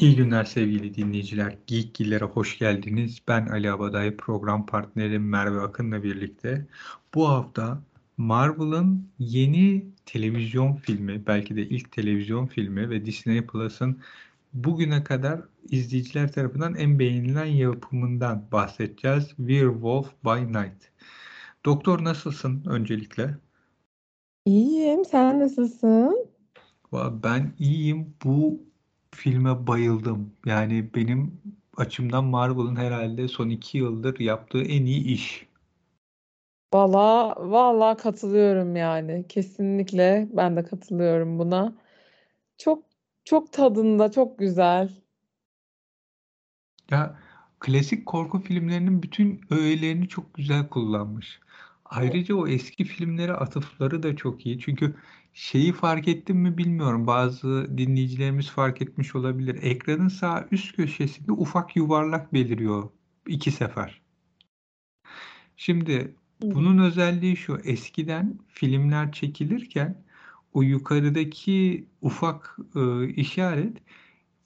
İyi günler sevgili dinleyiciler. Geekgillere hoş geldiniz. Ben Ali Abaday, program partnerim Merve Akın'la birlikte. Bu hafta Marvel'ın yeni televizyon filmi, belki de ilk televizyon filmi ve Disney Plus'ın bugüne kadar izleyiciler tarafından en beğenilen yapımından bahsedeceğiz. Werewolf by Night. Doktor nasılsın öncelikle? İyiyim, sen nasılsın? Ben iyiyim. Bu filme bayıldım. Yani benim açımdan Marvel'ın herhalde son iki yıldır yaptığı en iyi iş. Valla valla katılıyorum yani. Kesinlikle ben de katılıyorum buna. Çok çok tadında, çok güzel. Ya klasik korku filmlerinin bütün öğelerini çok güzel kullanmış. Ayrıca o eski filmlere atıfları da çok iyi. Çünkü şeyi fark ettim mi bilmiyorum. Bazı dinleyicilerimiz fark etmiş olabilir. Ekranın sağ üst köşesinde ufak yuvarlak beliriyor iki sefer. Şimdi bunun özelliği şu. Eskiden filmler çekilirken o yukarıdaki ufak e, işaret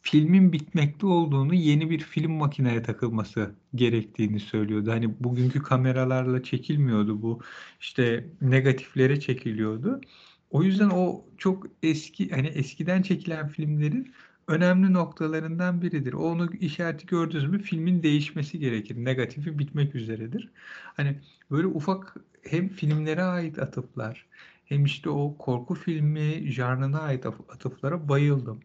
filmin bitmekte olduğunu yeni bir film makineye takılması gerektiğini söylüyordu. Hani bugünkü kameralarla çekilmiyordu bu. İşte negatiflere çekiliyordu. O yüzden o çok eski hani eskiden çekilen filmlerin önemli noktalarından biridir. Onu işareti gördünüz mü filmin değişmesi gerekir. Negatifi bitmek üzeredir. Hani böyle ufak hem filmlere ait atıflar hem işte o korku filmi janrına ait atıflara bayıldım.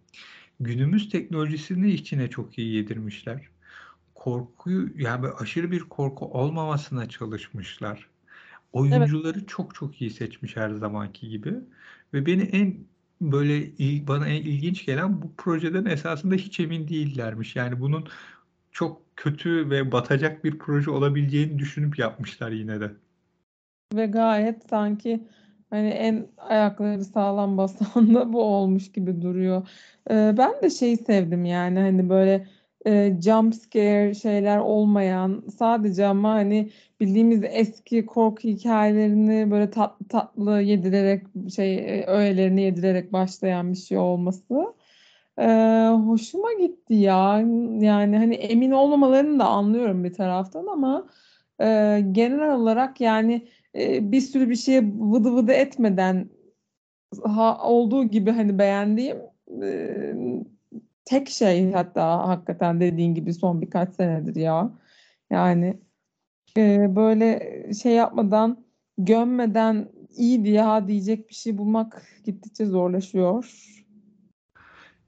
Günümüz teknolojisini içine çok iyi yedirmişler. Korkuyu yani aşırı bir korku olmamasına çalışmışlar. Oyuncuları evet. çok çok iyi seçmiş her zamanki gibi. Ve beni en böyle bana en ilginç gelen bu projeden esasında hiç emin değillermiş. Yani bunun çok kötü ve batacak bir proje olabileceğini düşünüp yapmışlar yine de. Ve gayet sanki hani en ayakları sağlam basan da bu olmuş gibi duruyor. Ee, ben de şeyi sevdim yani hani böyle e, jump scare şeyler olmayan sadece ama hani bildiğimiz eski korku hikayelerini böyle tatlı tatlı yedirerek şey e, öğelerini yedirerek başlayan bir şey olması e, hoşuma gitti ya. Yani hani emin olmamalarını da anlıyorum bir taraftan ama e, genel olarak yani e, bir sürü bir şeye vıdı vıdı etmeden ha, olduğu gibi hani beğendiğim e, tek şey hatta hakikaten dediğin gibi son birkaç senedir ya. Yani e, böyle şey yapmadan gömmeden iyiydi ya diyecek bir şey bulmak gittikçe zorlaşıyor.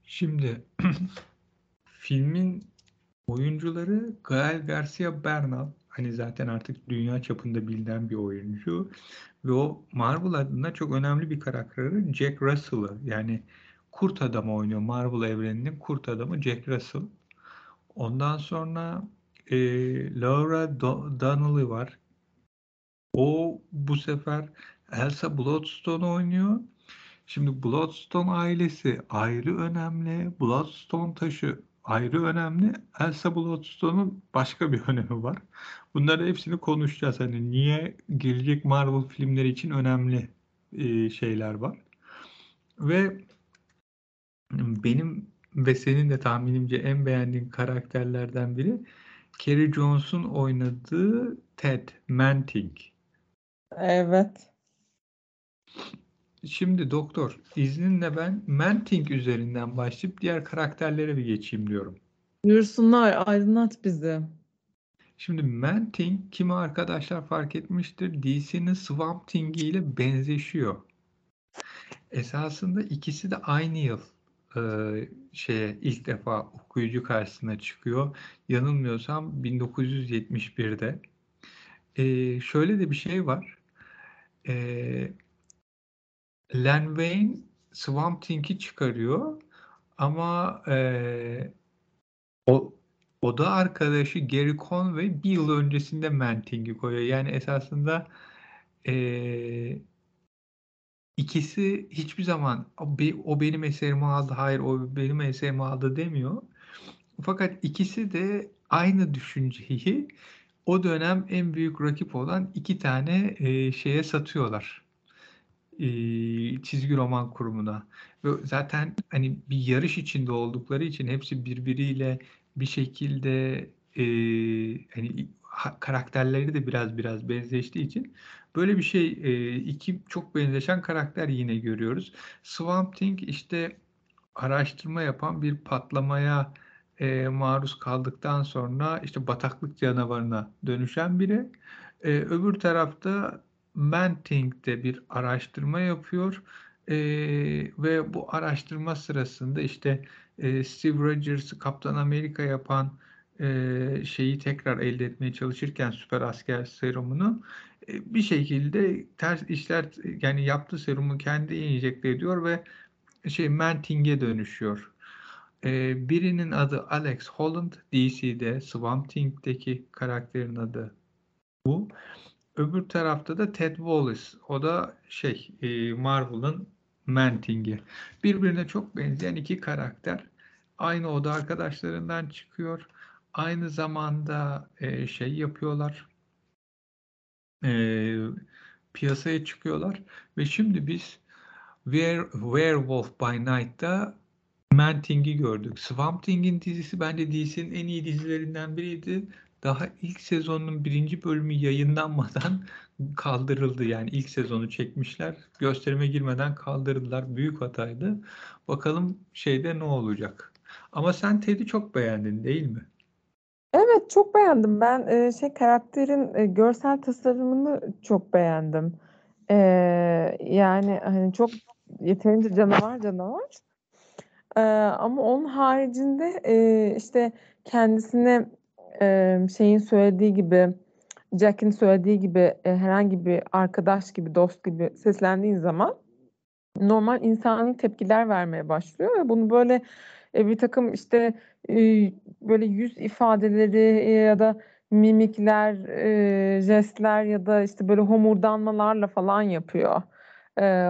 Şimdi filmin oyuncuları Gael Garcia Bernal hani zaten artık dünya çapında bilinen bir oyuncu ve o Marvel adına çok önemli bir karakteri Jack Russell'ı yani kurt adamı oynuyor. Marvel evreninin kurt adamı Jack Russell. Ondan sonra e, Laura Do Donnelly var. O bu sefer Elsa Bloodstone oynuyor. Şimdi Bloodstone ailesi ayrı önemli. Bloodstone taşı ayrı önemli. Elsa Bloodstone'un başka bir önemi var. Bunları hepsini konuşacağız. Hani niye gelecek Marvel filmleri için önemli e, şeyler var. Ve benim ve senin de tahminimce en beğendiğin karakterlerden biri Kerry Jones'un oynadığı Ted Manting. Evet. Şimdi doktor izninle ben Manting üzerinden başlayıp diğer karakterlere bir geçeyim diyorum. Buyursunlar aydınlat bizi. Şimdi Manting kimi arkadaşlar fark etmiştir DC'nin Swamp Thing ile benzeşiyor. Esasında ikisi de aynı yıl e, şeye ilk defa okuyucu karşısına çıkıyor. Yanılmıyorsam 1971'de. E, şöyle de bir şey var. E, Len Wayne Swamp Thing'i çıkarıyor ama e, o o da arkadaşı Gary Conway bir yıl öncesinde Manting'i koyuyor. Yani esasında e, ikisi hiçbir zaman o benim eserimi aldı, hayır o benim eserimi aldı demiyor. Fakat ikisi de aynı düşünceyi o dönem en büyük rakip olan iki tane e, şeye satıyorlar. e, çizgi roman kurumuna. Ve zaten hani bir yarış içinde oldukları için hepsi birbiriyle bir şekilde e, hani karakterleri de biraz biraz benzeştiği için böyle bir şey e, iki çok benzeşen karakter yine görüyoruz. Swamp Thing işte araştırma yapan bir patlamaya e, maruz kaldıktan sonra işte bataklık canavarına dönüşen biri. E, öbür tarafta Man-Thing de bir araştırma yapıyor ve bu araştırma sırasında işte Steve Rogers Kaptan Amerika yapan e, şeyi tekrar elde etmeye çalışırken süper asker serumunu e, bir şekilde ters işler yani yaptığı serumu kendi enjekte ediyor ve şey Manting'e dönüşüyor. E, birinin adı Alex Holland, DC'de Swamp Thing'deki karakterin adı bu. Öbür tarafta da Ted Wallace. O da şey e, Marvel'ın Manting'i. Birbirine çok benzeyen iki karakter. Aynı oda arkadaşlarından çıkıyor. Aynı zamanda e, şey yapıyorlar. E, piyasaya çıkıyorlar. Ve şimdi biz Were, Werewolf by Night'ta Man-Thing'i gördük. Swamp Thing'in dizisi bence DC'nin en iyi dizilerinden biriydi. Daha ilk sezonun birinci bölümü yayınlanmadan kaldırıldı. Yani ilk sezonu çekmişler. Gösterime girmeden kaldırdılar. Büyük hataydı. Bakalım şeyde ne olacak. Ama sen Ted'i çok beğendin değil mi? Evet çok beğendim. Ben e, şey karakterin e, görsel tasarımını çok beğendim. E, yani hani çok yeterince canavar canavar. E, ama onun haricinde e, işte kendisine e, şeyin söylediği gibi Jack'in söylediği gibi e, herhangi bir arkadaş gibi dost gibi seslendiğin zaman normal insani tepkiler vermeye başlıyor ve bunu böyle e, bir takım işte e, böyle yüz ifadeleri e, ya da mimikler, jestler ya da işte böyle homurdanmalarla falan yapıyor.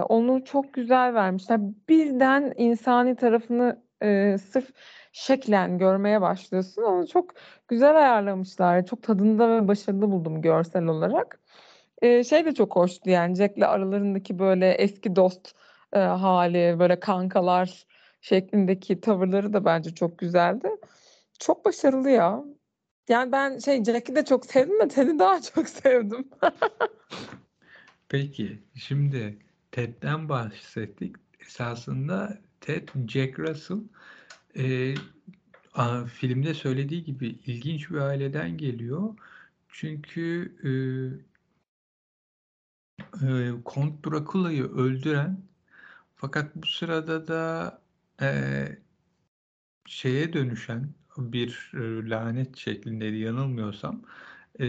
Onu çok güzel vermişler. Birden insani tarafını e, sırf şeklen görmeye başlıyorsun. Onu çok güzel ayarlamışlar. Çok tadında ve başarılı buldum görsel olarak. Şey de çok hoştu yani Jack'le aralarındaki böyle eski dost hali, böyle kankalar şeklindeki tavırları da bence çok güzeldi. Çok başarılı ya. Yani ben şey Jack'i de çok sevdim de Ted'i daha çok sevdim. Peki şimdi Ted'den bahsettik. Esasında Ted Jack Russell e, a, filmde söylediği gibi ilginç bir aileden geliyor. Çünkü e, e, Kont Dracula'yı öldüren fakat bu sırada da e, şeye dönüşen bir e, lanet şeklindeydi yanılmıyorsam e,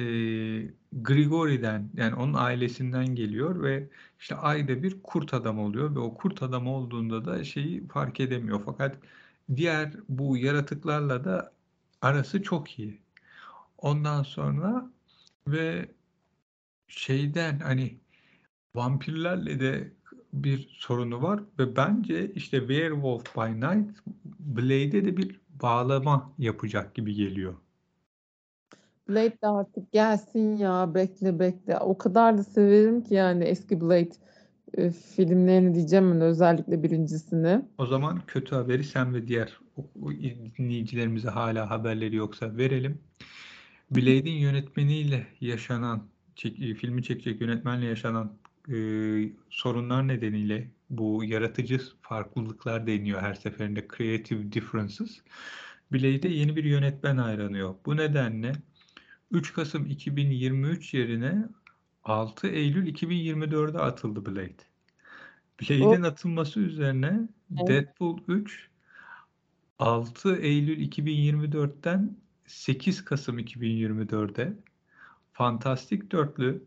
Grigori'den yani onun ailesinden geliyor ve işte ayda bir kurt adam oluyor ve o kurt adam olduğunda da şeyi fark edemiyor fakat diğer bu yaratıklarla da arası çok iyi. Ondan sonra ve şeyden hani vampirlerle de bir sorunu var ve bence işte Werewolf by Night Blade'e de bir bağlama yapacak gibi geliyor. Blade de artık gelsin ya bekle bekle. O kadar da severim ki yani eski Blade e, filmlerini diyeceğim ben özellikle birincisini. O zaman kötü haberi sen ve diğer dinleyicilerimize hala haberleri yoksa verelim. Blade'in yönetmeniyle yaşanan, çek, filmi çekecek yönetmenle yaşanan e, sorunlar nedeniyle bu yaratıcı farklılıklar deniyor her seferinde creative differences. Blade'e yeni bir yönetmen ayrılıyor. Bu nedenle 3 Kasım 2023 yerine 6 Eylül 2024'de atıldı Blade. Blade'in atılması üzerine evet. Deadpool 3 6 Eylül 2024'ten 8 Kasım 2024'e Fantastik Dörtlü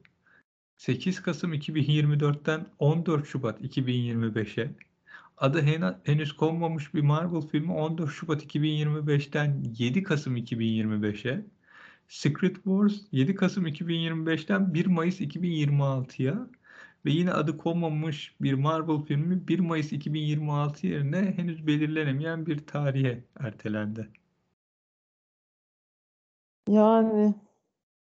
8 Kasım 2024'ten 14 Şubat 2025'e adı henüz konmamış bir Marvel filmi 14 Şubat 2025'ten 7 Kasım 2025'e Secret Wars 7 Kasım 2025'ten 1 Mayıs 2026'ya ve yine adı konmamış bir Marvel filmi 1 Mayıs 2026 yerine henüz belirlenemeyen bir tarihe ertelendi. Yani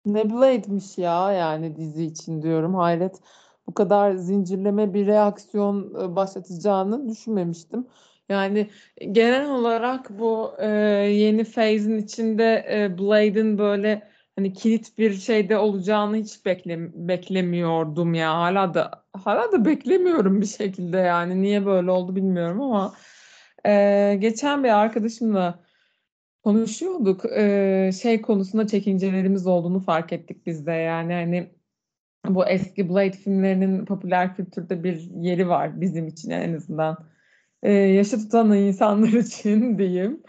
ne Blade'miş ya yani dizi için diyorum hayret. bu kadar zincirleme bir reaksiyon e, başlatacağını düşünmemiştim. Yani genel olarak bu e, yeni phase'in içinde e, Blade'in böyle hani kilit bir şeyde olacağını hiç bekle, beklemiyordum ya. Hala da hala da beklemiyorum bir şekilde yani. Niye böyle oldu bilmiyorum ama e, geçen bir arkadaşımla konuşuyorduk. E, şey konusunda çekincelerimiz olduğunu fark ettik biz de. Yani hani bu eski Blade filmlerinin popüler kültürde bir yeri var bizim için en azından e, yaşı tutan insanlar için diyeyim.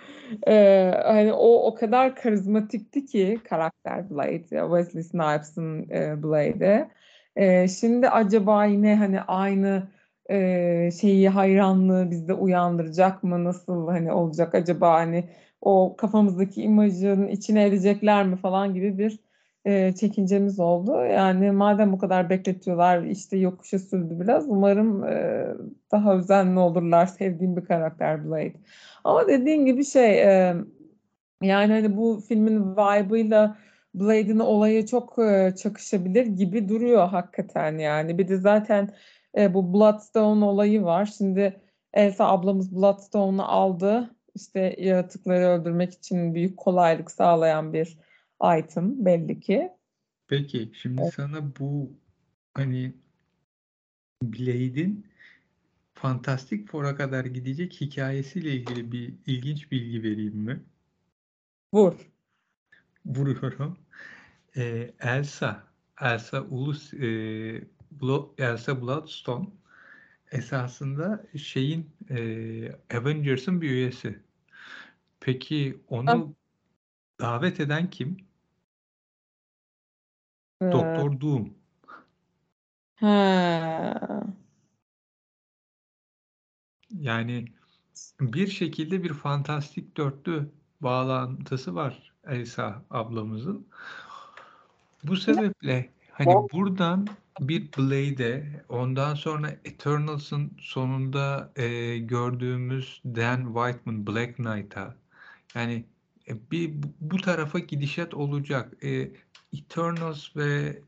E, hani o o kadar karizmatikti ki karakter Blade, Wesley Snipes'ın e, Blade'i. E, şimdi acaba yine hani aynı e, şeyi hayranlığı bizde uyandıracak mı? Nasıl hani olacak acaba hani o kafamızdaki imajın içine edecekler mi falan gibi bir e, çekincemiz oldu. Yani madem bu kadar bekletiyorlar işte yokuşa sürdü biraz. Umarım e, daha özenli olurlar. Sevdiğim bir karakter Blade. Ama dediğin gibi şey e, yani hani bu filmin vibe'ıyla Blade'in olayı çok e, çakışabilir gibi duruyor hakikaten yani. Bir de zaten e, bu Bloodstone olayı var. Şimdi Elsa ablamız Bloodstone'u aldı. İşte yaratıkları öldürmek için büyük kolaylık sağlayan bir item belli ki. Peki şimdi Evet. sana bu hani Blade'in Fantastic Four'a kadar gidecek hikayesiyle ilgili bir ilginç bilgi vereyim mi? Vur. Vuruyorum. Ee, Elsa, Elsa Ulus, e, Blo- Elsa Bloodstone esasında şeyin e, Avengers'ın bir üyesi. Peki onu davet eden kim? Ee, Doktor Doom. ha. Yani bir şekilde bir fantastik dörtlü bağlantısı var Elsa ablamızın. Bu sebeple hani buradan bir Blade'e ondan sonra Eternals'ın sonunda e, gördüğümüz Dan Whiteman Black Knight'a yani e, bir bu tarafa gidişat olacak. E, Eternals ve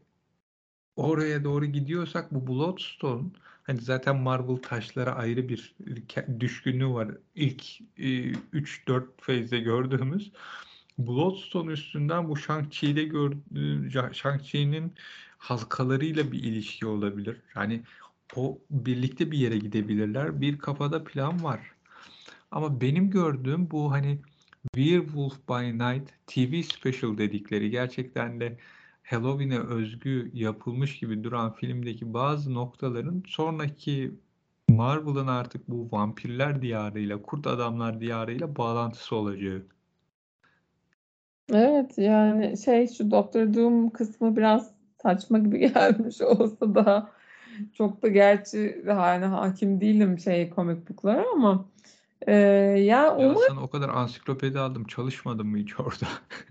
oraya doğru gidiyorsak bu Bloodstone hani zaten Marvel taşlara ayrı bir düşkünlüğü var. İlk e, 3-4 feyze gördüğümüz Bloodstone üstünden bu Shang-Chi'de gördüğü Shang-Chi'nin halkalarıyla bir ilişki olabilir. Yani o birlikte bir yere gidebilirler. Bir kafada plan var. Ama benim gördüğüm bu hani Werewolf by Night TV special dedikleri gerçekten de Halloween'e özgü yapılmış gibi duran filmdeki bazı noktaların sonraki Marvel'ın artık bu vampirler diyarıyla, kurt adamlar diyarıyla bağlantısı olacağı. Evet yani şey şu Doctor Doom kısmı biraz saçma gibi gelmiş olsa da çok da gerçi yani hakim değilim şey komik booklara ama e, ya Ya umarım sana o kadar ansiklopedi aldım çalışmadın mı hiç orada?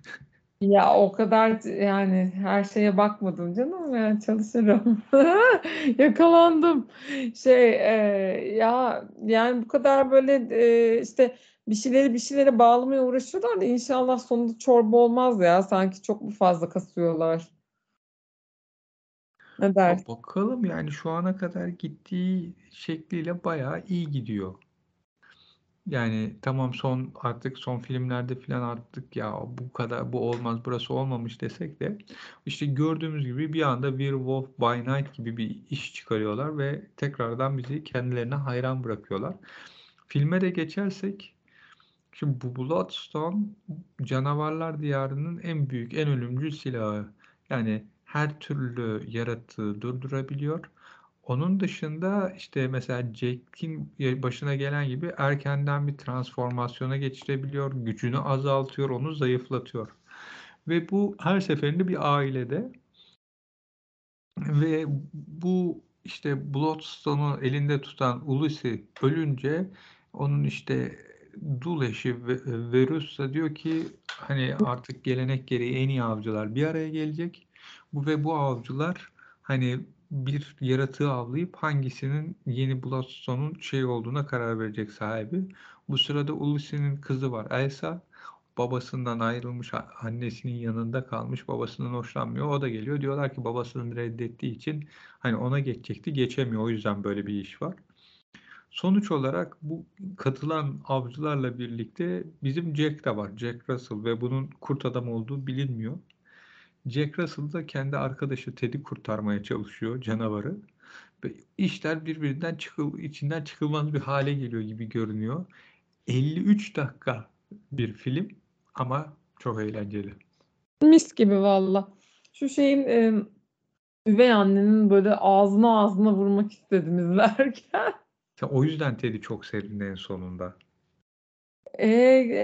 Ya o kadar yani her şeye bakmadım canım yani çalışırım. Yakalandım. Şey e, ya yani bu kadar böyle e, işte bir şeyleri bir şeylere bağlamaya uğraşıyorlar da inşallah sonunda çorba olmaz ya. Sanki çok mu fazla kasıyorlar? Ne Ya dersin? bakalım yani şu ana kadar gittiği şekliyle bayağı iyi gidiyor. Yani tamam son artık son filmlerde falan artık ya bu kadar bu olmaz burası olmamış desek de işte gördüğümüz gibi bir anda Werewolf by Night gibi bir iş çıkarıyorlar ve tekrardan bizi kendilerine hayran bırakıyorlar. Filme de geçersek şimdi bu Bloodstone canavarlar diyarının en büyük en ölümcül silahı. Yani her türlü yaratığı durdurabiliyor onun dışında işte mesela Jack'in başına gelen gibi erkenden bir transformasyona geçirebiliyor, gücünü azaltıyor, onu zayıflatıyor. Ve bu her seferinde bir ailede ve bu işte Bloodstone'u elinde tutan Ulysses ölünce onun işte dul eşi Verussa diyor ki hani artık gelenek gereği en iyi avcılar bir araya gelecek. Bu ve bu avcılar hani bir yaratığı avlayıp hangisinin yeni Bloodstone'un şey olduğuna karar verecek sahibi. Bu sırada Ulysses'in kızı var Elsa. babasından ayrılmış, annesinin yanında kalmış, babasından hoşlanmıyor. O da geliyor. Diyorlar ki babasının reddettiği için hani ona geçecekti, geçemiyor. O yüzden böyle bir iş var. Sonuç olarak bu katılan avcılarla birlikte bizim Jack de var. Jack Russell ve bunun kurt adam olduğu bilinmiyor. Jack Russell da kendi arkadaşı Ted'i kurtarmaya çalışıyor canavarı. İşler birbirinden çıkıl, içinden çıkılmaz bir hale geliyor gibi görünüyor. 53 dakika bir film ama çok eğlenceli. Mis gibi valla. Şu şeyin e, üvey annenin böyle ağzına ağzına vurmak istedim izlerken. O yüzden Ted'i çok sevdin en sonunda. Ee,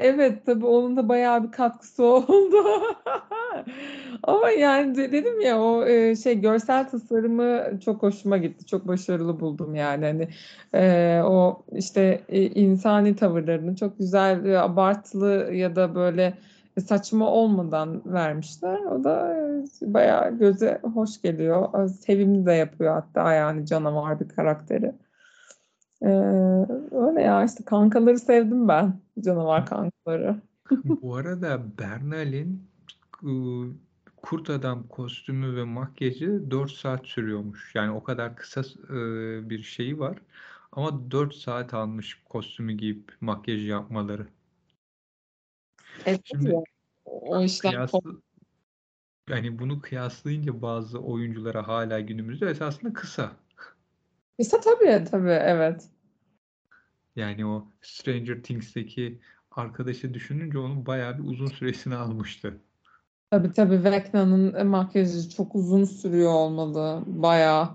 evet tabii onun da bayağı bir katkısı oldu. Ama yani dedim ya o e, şey görsel tasarımı çok hoşuma gitti. Çok başarılı buldum yani. Hani e, o işte e, insani tavırlarını çok güzel, e, abartılı ya da böyle saçma olmadan vermişler. O da e, bayağı göze hoş geliyor. Sevimli de yapıyor hatta yani canavar bir karakteri. Ee, öyle ya işte kankaları sevdim ben. Canavar kankaları. Bu arada Bernal'in ıı, kurt adam kostümü ve makyajı 4 saat sürüyormuş. Yani o kadar kısa ıı, bir şeyi var. Ama 4 saat almış kostümü giyip makyajı yapmaları. Evet Şimdi ya. O işler kıyaslı, yani bunu kıyaslayınca bazı oyunculara hala günümüzde esasında kısa. Kısa tabii tabii evet. Yani o Stranger Things'teki arkadaşı düşününce onun bayağı bir uzun süresini almıştı. Tabii tabii Vecna'nın makyajı çok uzun sürüyor olmalı. Bayağı.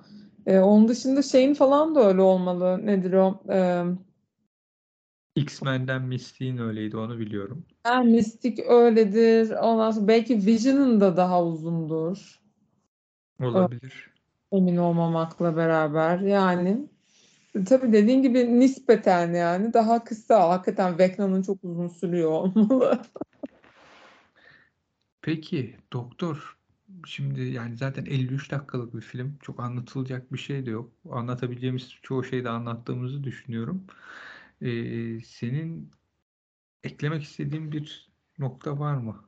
Ee, onun dışında şeyin falan da öyle olmalı. Nedir o? Ee, X-Men'den Mystic'in öyleydi onu biliyorum. ha, Mystic öyledir. Ondan sonra belki Vision'ın da daha uzundur. Olabilir. Emin olmamakla beraber. Yani tabii dediğin gibi nispeten yani daha kısa. Hakikaten Vecna'nın çok uzun sürüyor olmalı. Peki doktor şimdi yani zaten 53 dakikalık bir film. Çok anlatılacak bir şey de yok. Anlatabileceğimiz çoğu şeyi de anlattığımızı düşünüyorum. Ee, senin eklemek istediğin bir nokta var mı?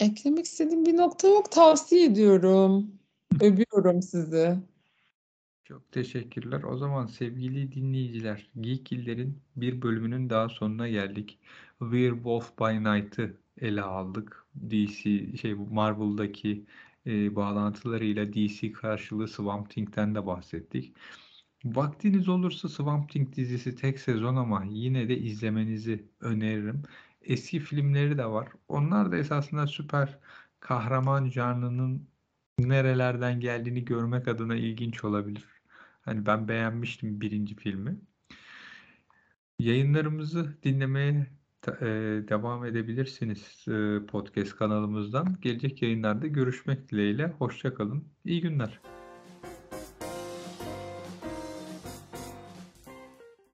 Eklemek istediğim bir nokta yok. Tavsiye ediyorum. Öpüyorum sizi. Çok teşekkürler. O zaman sevgili dinleyiciler, Geekiller'in bir bölümünün daha sonuna geldik. Werewolf by Night'ı ele aldık. DC şey Marvel'daki e, bağlantılarıyla DC karşılığı Swamp Thing'den de bahsettik. Vaktiniz olursa Swamp Thing dizisi tek sezon ama yine de izlemenizi öneririm. Eski filmleri de var. Onlar da esasında süper kahraman canlının nerelerden geldiğini görmek adına ilginç olabilir. Hani ben beğenmiştim birinci filmi. Yayınlarımızı dinlemeye e, devam edebilirsiniz e, podcast kanalımızdan. Gelecek yayınlarda görüşmek dileğiyle. Hoşçakalın. İyi günler.